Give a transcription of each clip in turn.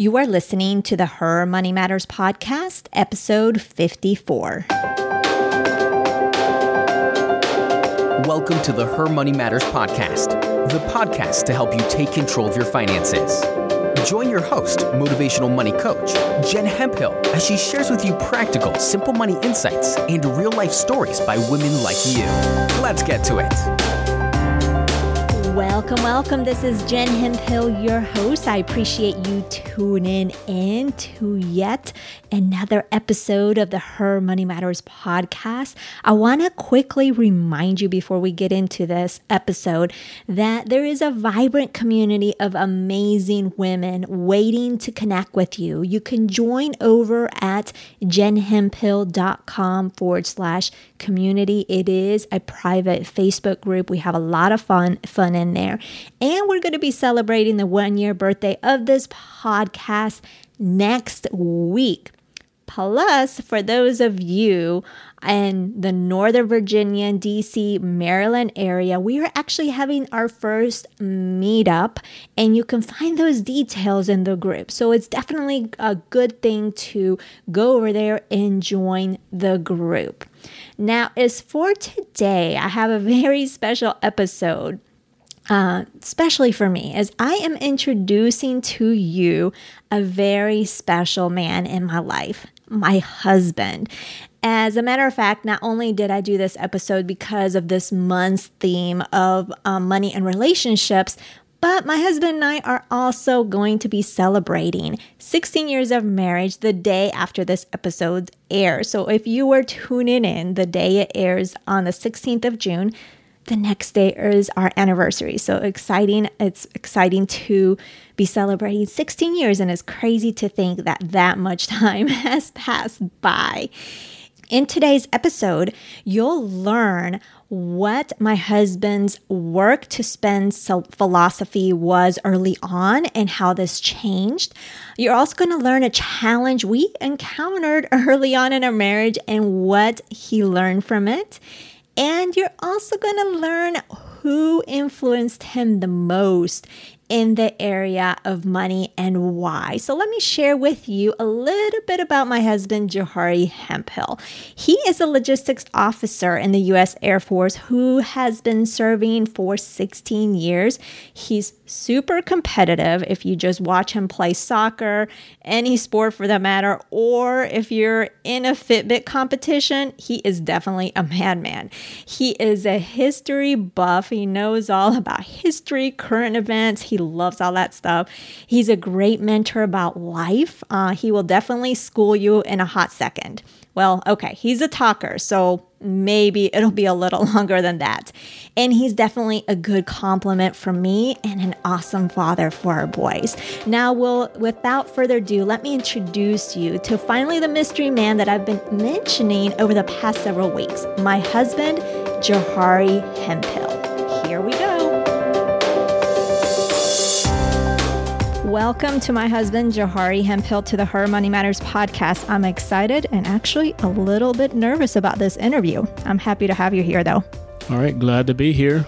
You are listening to the Her Money Matters podcast, episode 54. Welcome to the Her Money Matters podcast, the podcast to help you take control of your finances. Join your host, motivational money coach, Jen Hemphill, as she shares with you practical, simple money insights and real life stories by women like you. Let's get to it. Welcome, welcome. This is Jen Hemphill, your host. I appreciate you tuning in to yet another episode of the Her Money Matters podcast. I want to quickly remind you before we get into this episode that there is a vibrant community of amazing women waiting to connect with you. You can join over at jenhemphill.com forward slash community. It is a private Facebook group. We have a lot of fun, fun in there. And we're going to be celebrating the one year birthday of this podcast next week. Plus, for those of you in the Northern Virginia, DC, Maryland area, we are actually having our first meetup, and you can find those details in the group. So it's definitely a good thing to go over there and join the group. Now, as for today, I have a very special episode uh, especially for me, as I am introducing to you a very special man in my life, my husband. As a matter of fact, not only did I do this episode because of this month's theme of um, money and relationships, but my husband and I are also going to be celebrating 16 years of marriage the day after this episode airs. So if you were tuning in the day it airs on the 16th of June, the next day is our anniversary. So exciting. It's exciting to be celebrating 16 years, and it's crazy to think that that much time has passed by. In today's episode, you'll learn what my husband's work to spend philosophy was early on and how this changed. You're also going to learn a challenge we encountered early on in our marriage and what he learned from it. And you're also going to learn who influenced him the most in the area of money and why. So, let me share with you a little bit about my husband, Johari Hemphill. He is a logistics officer in the U.S. Air Force who has been serving for 16 years. He's super competitive if you just watch him play soccer, any sport for that matter, or if you're in a Fitbit competition, he is definitely a madman. He is a history buff. He knows all about history, current events. He loves all that stuff. He's a great mentor about life. Uh, he will definitely school you in a hot second. Well, okay, he's a talker, so maybe it'll be a little longer than that. And he's definitely a good complement for me and an awesome father for our boys. Now, without further ado, let me introduce you to finally the mystery man that I've been mentioning over the past several weeks, my husband, Johari Hemphill. Here we go. Welcome to my husband, Johari Hemphill, to the Her Money Matters podcast. I'm excited and actually a little bit nervous about this interview. I'm happy to have you here, though. All right, glad to be here.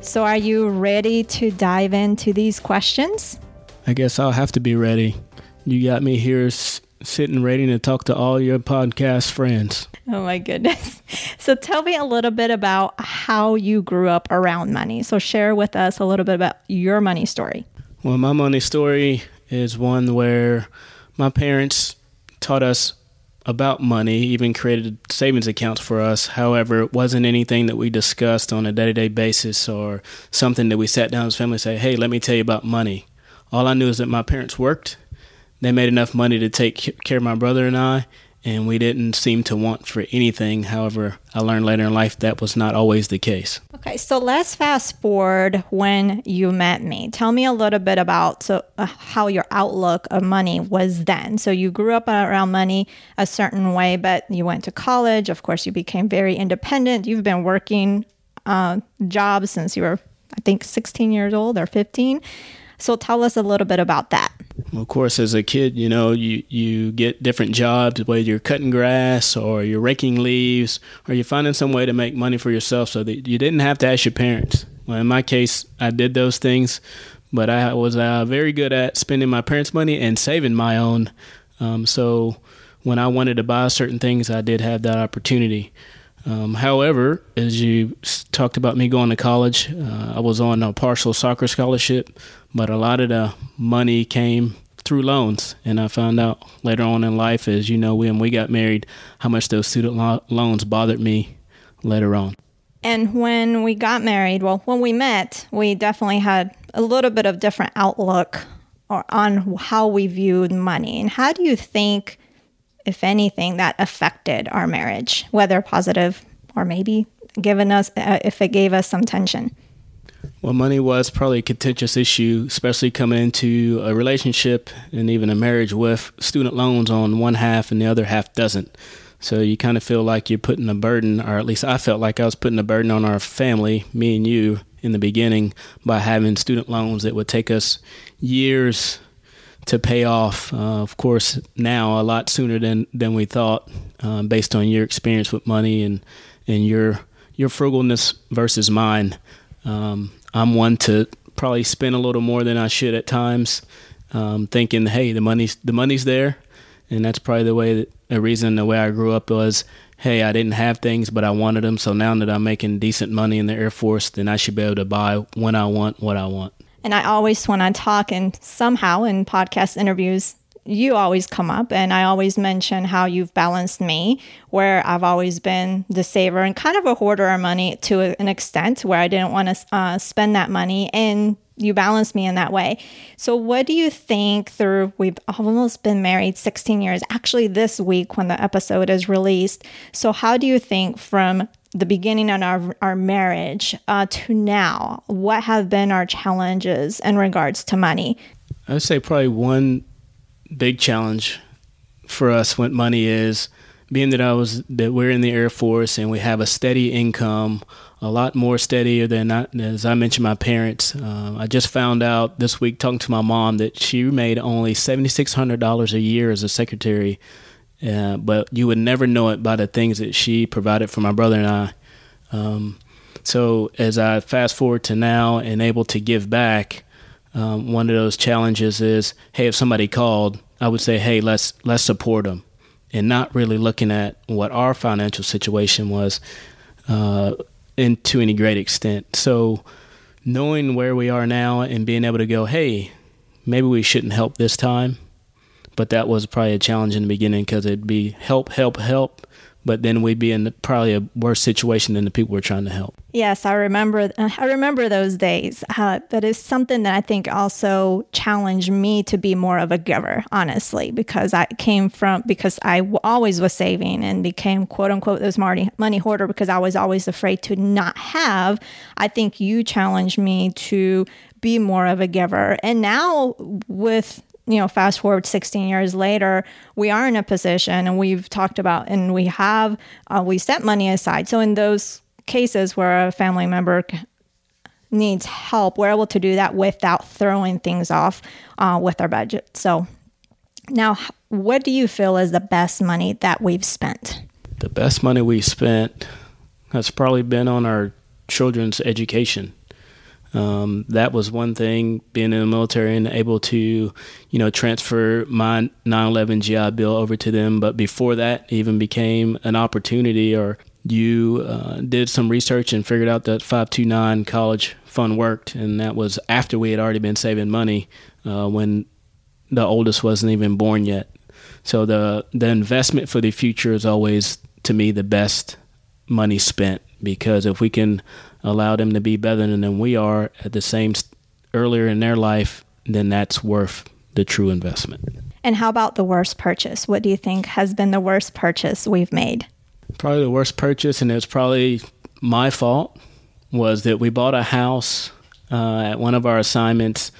So, are you ready to dive into these questions? I guess I'll have to be ready. You got me here s- sitting ready to talk to all your podcast friends. Oh my goodness. So tell me a little bit about how you grew up around money. So share with us a little bit about your money story. Well, my money story is one where my parents taught us about money, even created savings accounts for us. However, it wasn't anything that we discussed on a day to day basis or something that we sat down as family and say, hey, let me tell you about money. All I knew is that my parents worked. They made enough money to take care of my brother and I, and we didn't seem to want for anything. However, I learned later in life that was not always the case. Okay, so let's fast forward when you met me. Tell me a little bit about so uh, how your outlook of money was then. So you grew up around money a certain way, but you went to college. Of course, you became very independent. You've been working uh, jobs since you were, I think, 16 years old or 15. So tell us a little bit about that. Of course, as a kid, you know, you, you get different jobs, whether you're cutting grass or you're raking leaves or you're finding some way to make money for yourself so that you didn't have to ask your parents. Well, in my case, I did those things, but I was uh, very good at spending my parents' money and saving my own. Um, so when I wanted to buy certain things, I did have that opportunity. Um, however, as you talked about me going to college, uh, I was on a partial soccer scholarship, but a lot of the money came through loans. And I found out later on in life, as you know, when we got married, how much those student lo- loans bothered me later on. And when we got married, well, when we met, we definitely had a little bit of different outlook or on how we viewed money. And how do you think, if anything, that affected our marriage, whether positive or maybe given us, uh, if it gave us some tension? Well, money was probably a contentious issue, especially coming into a relationship and even a marriage with student loans on one half and the other half doesn't. So you kind of feel like you're putting a burden, or at least I felt like I was putting a burden on our family, me and you, in the beginning by having student loans that would take us years to pay off. Uh, of course, now a lot sooner than than we thought, uh, based on your experience with money and and your your frugalness versus mine. Um, I'm one to probably spend a little more than I should at times, um, thinking, hey, the money's the money's there, and that's probably the way that a reason the way I grew up was, hey, I didn't have things, but I wanted them. So now that I'm making decent money in the Air Force, then I should be able to buy when I want what I want. And I always, when I talk and somehow in podcast interviews, you always come up and I always mention how you've balanced me, where I've always been the saver and kind of a hoarder of money to an extent where I didn't want to uh, spend that money. And you balance me in that way. So, what do you think through we've almost been married 16 years, actually, this week when the episode is released? So, how do you think from the beginning of our, our marriage uh, to now, what have been our challenges in regards to money? I would say probably one big challenge for us with money is being that I was that we're in the Air Force and we have a steady income, a lot more steadier than I, as I mentioned my parents. Uh, I just found out this week talking to my mom that she made only seventy six hundred dollars a year as a secretary, uh, but you would never know it by the things that she provided for my brother and I. Um, so as I fast forward to now and able to give back, um, one of those challenges is, hey, if somebody called, I would say, hey, let's let's support them, and not really looking at what our financial situation was, uh, in to any great extent. So, knowing where we are now and being able to go, hey, maybe we shouldn't help this time, but that was probably a challenge in the beginning because it'd be help, help, help, but then we'd be in probably a worse situation than the people we're trying to help. Yes, I remember. Uh, I remember those days. Uh, but it's something that I think also challenged me to be more of a giver, honestly, because I came from because I w- always was saving and became quote unquote this money money hoarder because I was always afraid to not have. I think you challenged me to be more of a giver, and now with you know, fast forward 16 years later, we are in a position and we've talked about and we have, uh, we set money aside. So in those cases where a family member needs help, we're able to do that without throwing things off uh, with our budget. So now, what do you feel is the best money that we've spent? The best money we spent has probably been on our children's education. Um, that was one thing being in the military and able to, you know, transfer my 9/11 GI Bill over to them. But before that, even became an opportunity, or you uh, did some research and figured out that 529 college fund worked, and that was after we had already been saving money uh, when the oldest wasn't even born yet. So the the investment for the future is always to me the best money spent because if we can allow them to be better than we are at the same earlier in their life, then that's worth the true investment. And how about the worst purchase? What do you think has been the worst purchase we've made? Probably the worst purchase, and it's probably my fault, was that we bought a house uh, at one of our assignments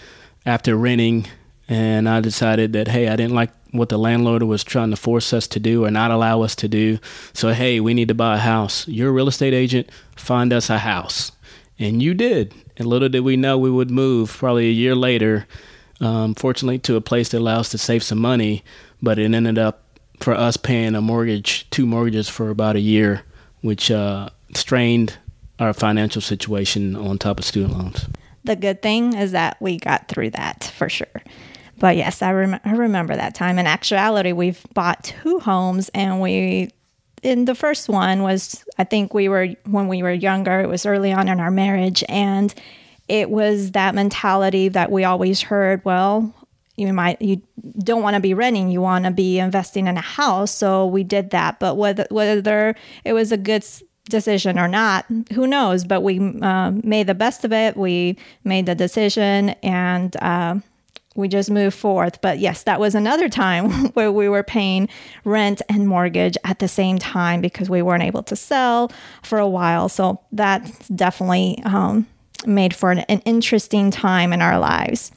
after renting, and I decided that, hey, I didn't like what the landlord was trying to force us to do or not allow us to do. So, hey, we need to buy a house. You're a real estate agent, find us a house. And you did. And little did we know we would move probably a year later, um, fortunately, to a place that allows us to save some money. But it ended up for us paying a mortgage, two mortgages for about a year, which uh, strained our financial situation on top of student loans. the good thing is that we got through that for sure. But yes, I, rem- I remember that time. In actuality, we've bought two homes and we in the first one was I think we were when we were younger, it was early on in our marriage and it was that mentality that we always heard, well, you might you don't want to be renting, you want to be investing in a house, so we did that. But whether whether it was a good decision or not, who knows? But we uh, made the best of it. We made the decision and uh, we just moved forth. But yes, that was another time where we were paying rent and mortgage at the same time because we weren't able to sell for a while. So that definitely um, made for an, an, interesting time in our lives.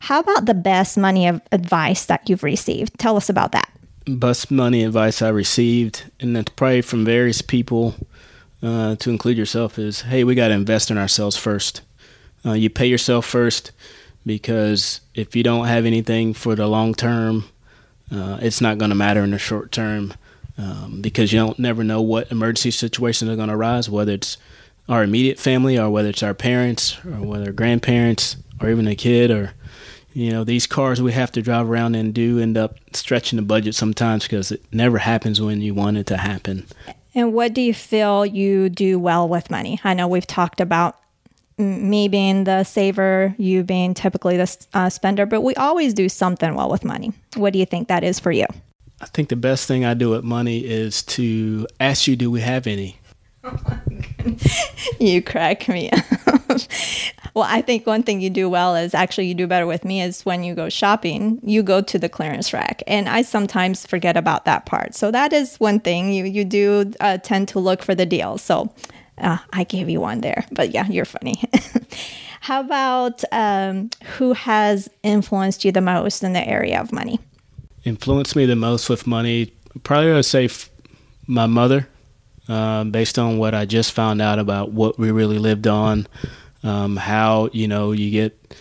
How about the best money advice that you've received? Tell us about that. Best money advice I received, and it's probably from various people, uh, to include yourself, is hey, we got to invest in ourselves first. Uh, you pay yourself first because if you don't have anything for the long term, uh, it's not going to matter in the short term um, because you don't never know what emergency situations are going to arise, whether it's our immediate family or whether it's our parents or whether grandparents or even a kid or you know these cars we have to drive around and do end up stretching the budget sometimes because it never happens when you want it to happen. And what do you feel you do well with money? I know we've talked about me being the saver, you being typically the uh, spender, but we always do something well with money. What do you think that is for you? I think the best thing I do with money is to ask you, do we have any? you crack me up. well, I think one thing you do well is actually you do better with me is when you go shopping, you go to the clearance rack, and I sometimes forget about that part. So that is one thing you you do uh, tend to look for the deals. So uh, I gave you one there, but yeah, you're funny. How about um, who has influenced you the most in the area of money? Influenced me the most with money, probably I would say f- my mother, uh, based on what I just found out about what we really lived on, um, how you know you get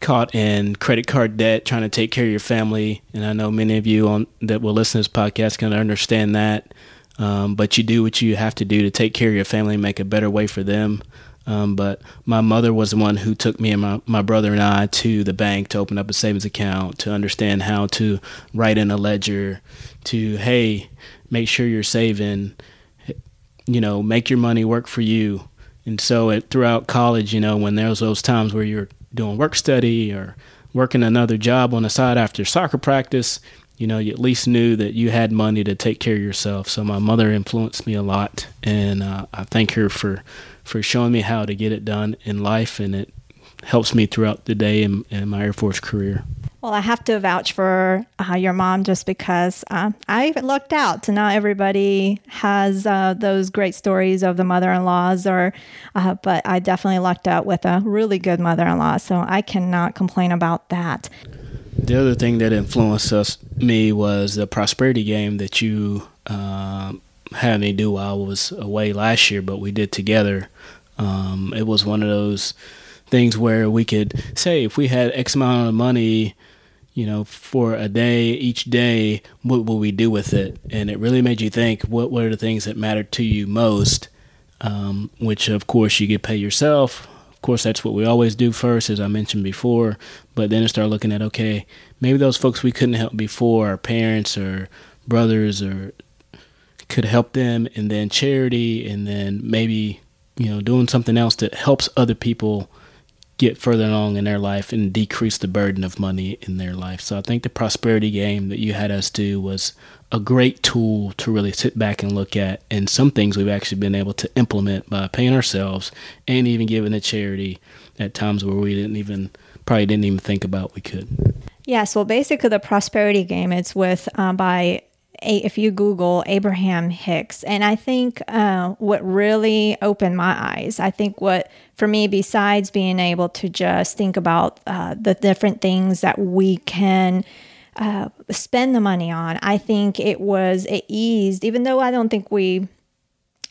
caught in credit card debt trying to take care of your family, and I know many of you on that will listen to this podcast can understand that. Um, but you do what you have to do to take care of your family and make a better way for them. Um, but my mother was the one who took me and my, my brother and I to the bank to open up a savings account, to understand how to write in a ledger, to, hey, make sure you're saving, you know, make your money work for you. And so it, throughout college, you know, when there was those times where you're doing work study or working another job on the side after soccer practice, you know, you at least knew that you had money to take care of yourself. So my mother influenced me a lot, and uh, I thank her for for showing me how to get it done in life, and it helps me throughout the day in, in my Air Force career. Well, I have to vouch for uh, your mom just because uh, I lucked out. Not everybody has uh, those great stories of the mother-in-laws, or uh, but I definitely lucked out with a really good mother-in-law. So I cannot complain about that. The other thing that influenced us me was the prosperity game that you uh, had me do while I was away last year, but we did together. Um, it was one of those things where we could say if we had X amount of money, you know, for a day each day, what will we do with it? And it really made you think what what are the things that matter to you most. Um, which of course you could pay yourself of course, that's what we always do first, as I mentioned before. But then to start looking at, okay, maybe those folks we couldn't help before, our parents or brothers, or could help them, and then charity, and then maybe, you know, doing something else that helps other people get further along in their life and decrease the burden of money in their life. So I think the prosperity game that you had us do was a great tool to really sit back and look at. And some things we've actually been able to implement by paying ourselves and even giving a charity at times where we didn't even probably didn't even think about we could. Yes, well, basically the prosperity game it's with uh, by if you Google Abraham Hicks, and I think uh, what really opened my eyes, I think what for me, besides being able to just think about uh, the different things that we can uh, spend the money on, I think it was it eased, even though I don't think we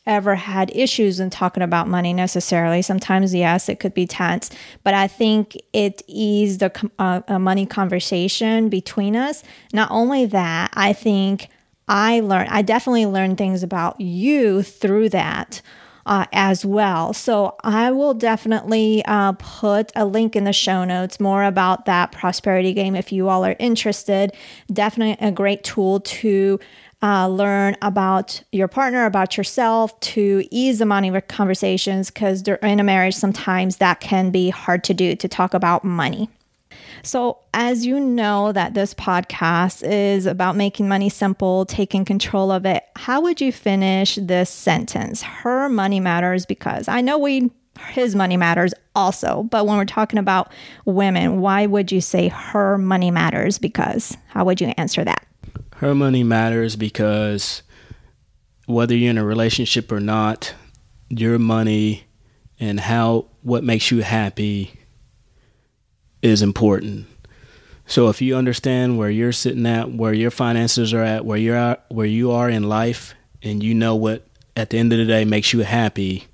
ever had issues in talking about money necessarily. Sometimes, yes, it could be tense, but I think it eased a, a, a money conversation between us. Not only that, I think I learned, I definitely learned things about you through that uh, as well. So I will definitely uh, put a link in the show notes more about that prosperity game if you all are interested. Definitely a great tool to. Uh, learn about your partner, about yourself to ease the money conversations because in a marriage, sometimes that can be hard to do to talk about money. So, as you know, that this podcast is about making money simple, taking control of it, how would you finish this sentence? Her money matters because I know we his money matters also, but when we're talking about women, why would you say her money matters because? How would you answer that? Her money matters because whether you're in a relationship or not, your money and how what makes you happy is important. So if you understand where you're sitting at, where your finances are at, where you're at, where you are in life, and you know what at the end of the day makes you happy,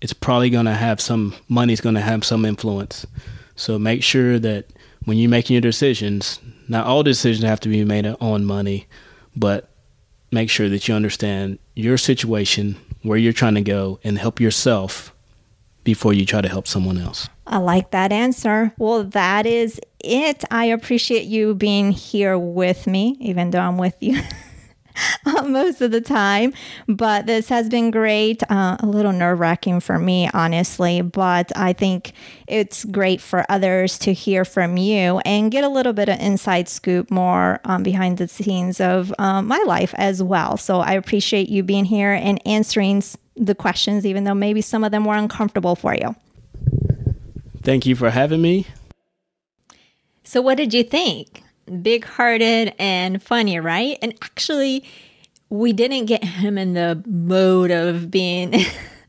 it's probably going to have some money's going to have some influence. So make sure that when you're making your decisions, not all decisions have to be made on money, but make sure that you understand your situation, where you're trying to go, and help yourself before you try to help someone else. I like that answer. Well, that is it. I appreciate you being here with me, even though I'm with you. most of the time. But this has been great. Uh, a little nerve wracking for me, honestly. But I think it's great for others to hear from you and get a little bit of inside scoop more um, behind the scenes of um, my life as well. So I appreciate you being here and answering the questions, even though maybe some of them were uncomfortable for you. Thank you for having me. So, what did you think? Big hearted and funny, right? And actually, we didn't get him in the mode of being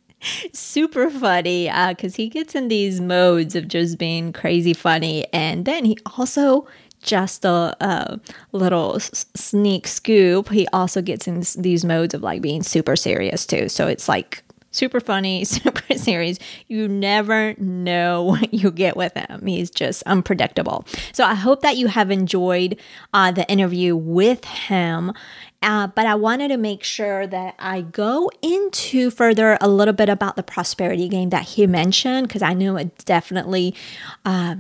super funny because uh, he gets in these modes of just being crazy funny. And then he also just a, a little sneak scoop, he also gets in these modes of like being super serious too. So it's like super funny, super serious. You never know what you get with him. He's just unpredictable. So I hope that you have enjoyed uh, the interview with him. Uh, but I wanted to make sure that I go into further a little bit about the prosperity game that he mentioned because I know it definitely uh,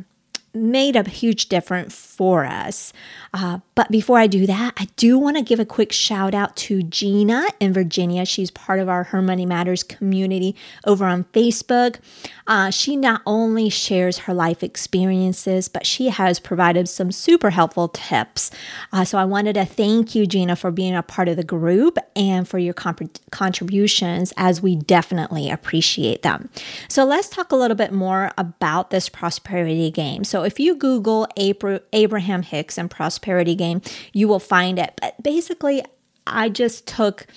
made a huge difference for us. Uh, but before I do that, I do want to give a quick shout out to Gina in Virginia. She's part of our Her Money Matters community over on Facebook. Uh, she not only shares her life experiences, but she has provided some super helpful tips. Uh, so I wanted to thank you, Gina, for being a part of the group and for your comp- contributions, as we definitely appreciate them. So let's talk a little bit more about this prosperity game. So if you Google Abraham Hicks and prosperity, game, you will find it. But basically, I just took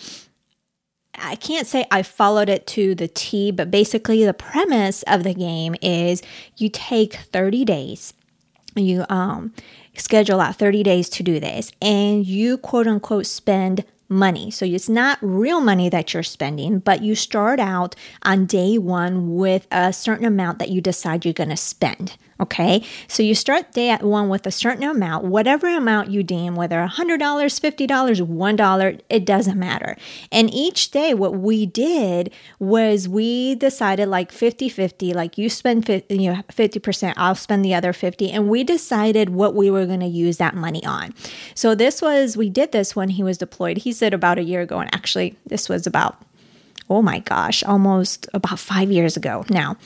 I can't say I followed it to the T, but basically the premise of the game is you take 30 days, you um, schedule out 30 days to do this, and you quote unquote spend money. So it's not real money that you're spending, but you start out on day one with a certain amount that you decide you're going to spend. Okay, so you start day at one with a certain amount, whatever amount you deem, whether $100, $50, $1, it doesn't matter. And each day, what we did was we decided like 50 50, like you spend 50, you know, 50%, I'll spend the other 50, and we decided what we were going to use that money on. So this was, we did this when he was deployed. He said about a year ago, and actually, this was about oh my gosh, almost about five years ago now.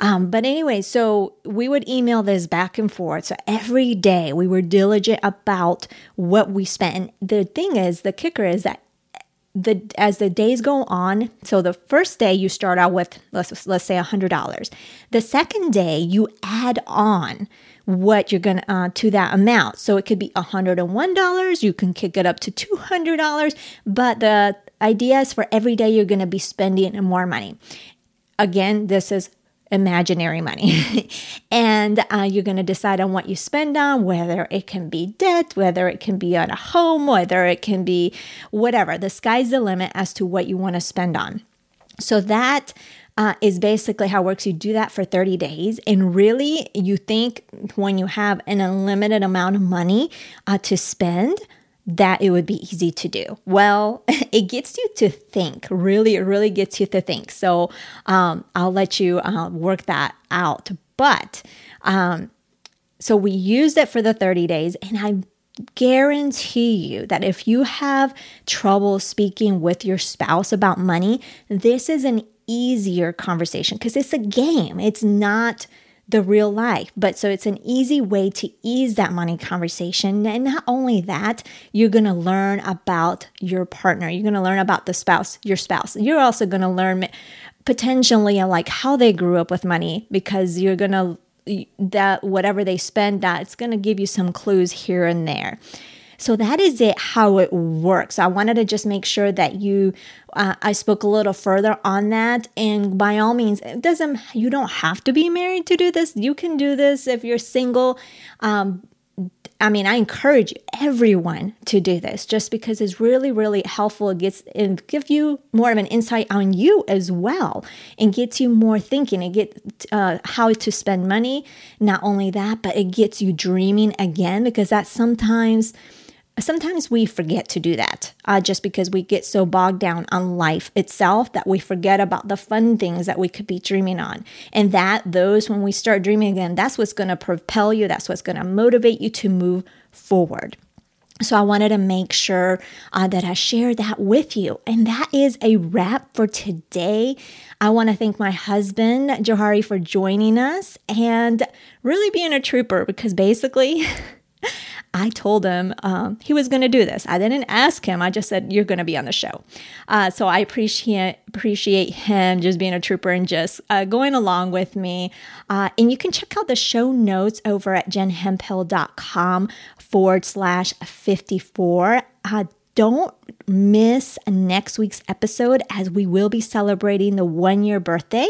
Um, but anyway, so we would email this back and forth. So every day we were diligent about what we spent. And the thing is, the kicker is that the as the days go on so the first day you start out with let's let's say $100 the second day you add on what you're to uh, to that amount so it could be $101 you can kick it up to $200 but the ideas for every day you're going to be spending more money. Again, this is imaginary money. and uh, you're going to decide on what you spend on, whether it can be debt, whether it can be on a home, whether it can be whatever. The sky's the limit as to what you want to spend on. So that uh, is basically how it works. You do that for 30 days, and really, you think when you have an unlimited amount of money uh, to spend, that it would be easy to do? Well, it gets you to think, really, it really gets you to think. So um, I'll let you uh, work that out. But um, so we used it for the 30 days, and I guarantee you that if you have trouble speaking with your spouse about money, this is an easier conversation because it's a game. It's not the real life. But so it's an easy way to ease that money conversation. And not only that, you're going to learn about your partner. You're going to learn about the spouse, your spouse. You're also going to learn potentially uh, like how they grew up with money because you're going to that whatever they spend that it's going to give you some clues here and there so that is it how it works i wanted to just make sure that you uh, i spoke a little further on that and by all means it doesn't you don't have to be married to do this you can do this if you're single um, I mean, I encourage everyone to do this just because it's really, really helpful. It gets and give you more of an insight on you as well, and gets you more thinking. It get uh, how to spend money. Not only that, but it gets you dreaming again because that's sometimes sometimes we forget to do that uh, just because we get so bogged down on life itself that we forget about the fun things that we could be dreaming on. And that, those, when we start dreaming again, that's what's going to propel you, that's what's going to motivate you to move forward. So I wanted to make sure uh, that I share that with you. And that is a wrap for today. I want to thank my husband, Johari, for joining us and really being a trooper because basically I told him um, he was going to do this. I didn't ask him. I just said, "You're going to be on the show." Uh, so I appreciate appreciate him just being a trooper and just uh, going along with me. Uh, and you can check out the show notes over at jenhemphill.com forward slash 54. Uh, don't miss next week's episode as we will be celebrating the one year birthday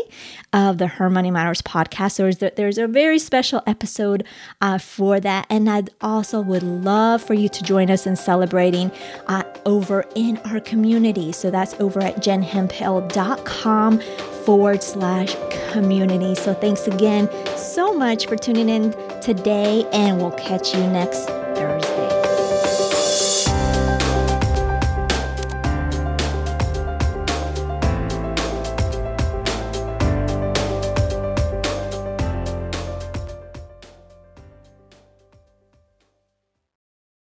of the Her Money Matters podcast. So there's, a very special episode uh, for that. And I also would love for you to join us in celebrating uh, over in our community. So that's over at jenhemphill.com forward slash community. So thanks again so much for tuning in today, and we'll catch you next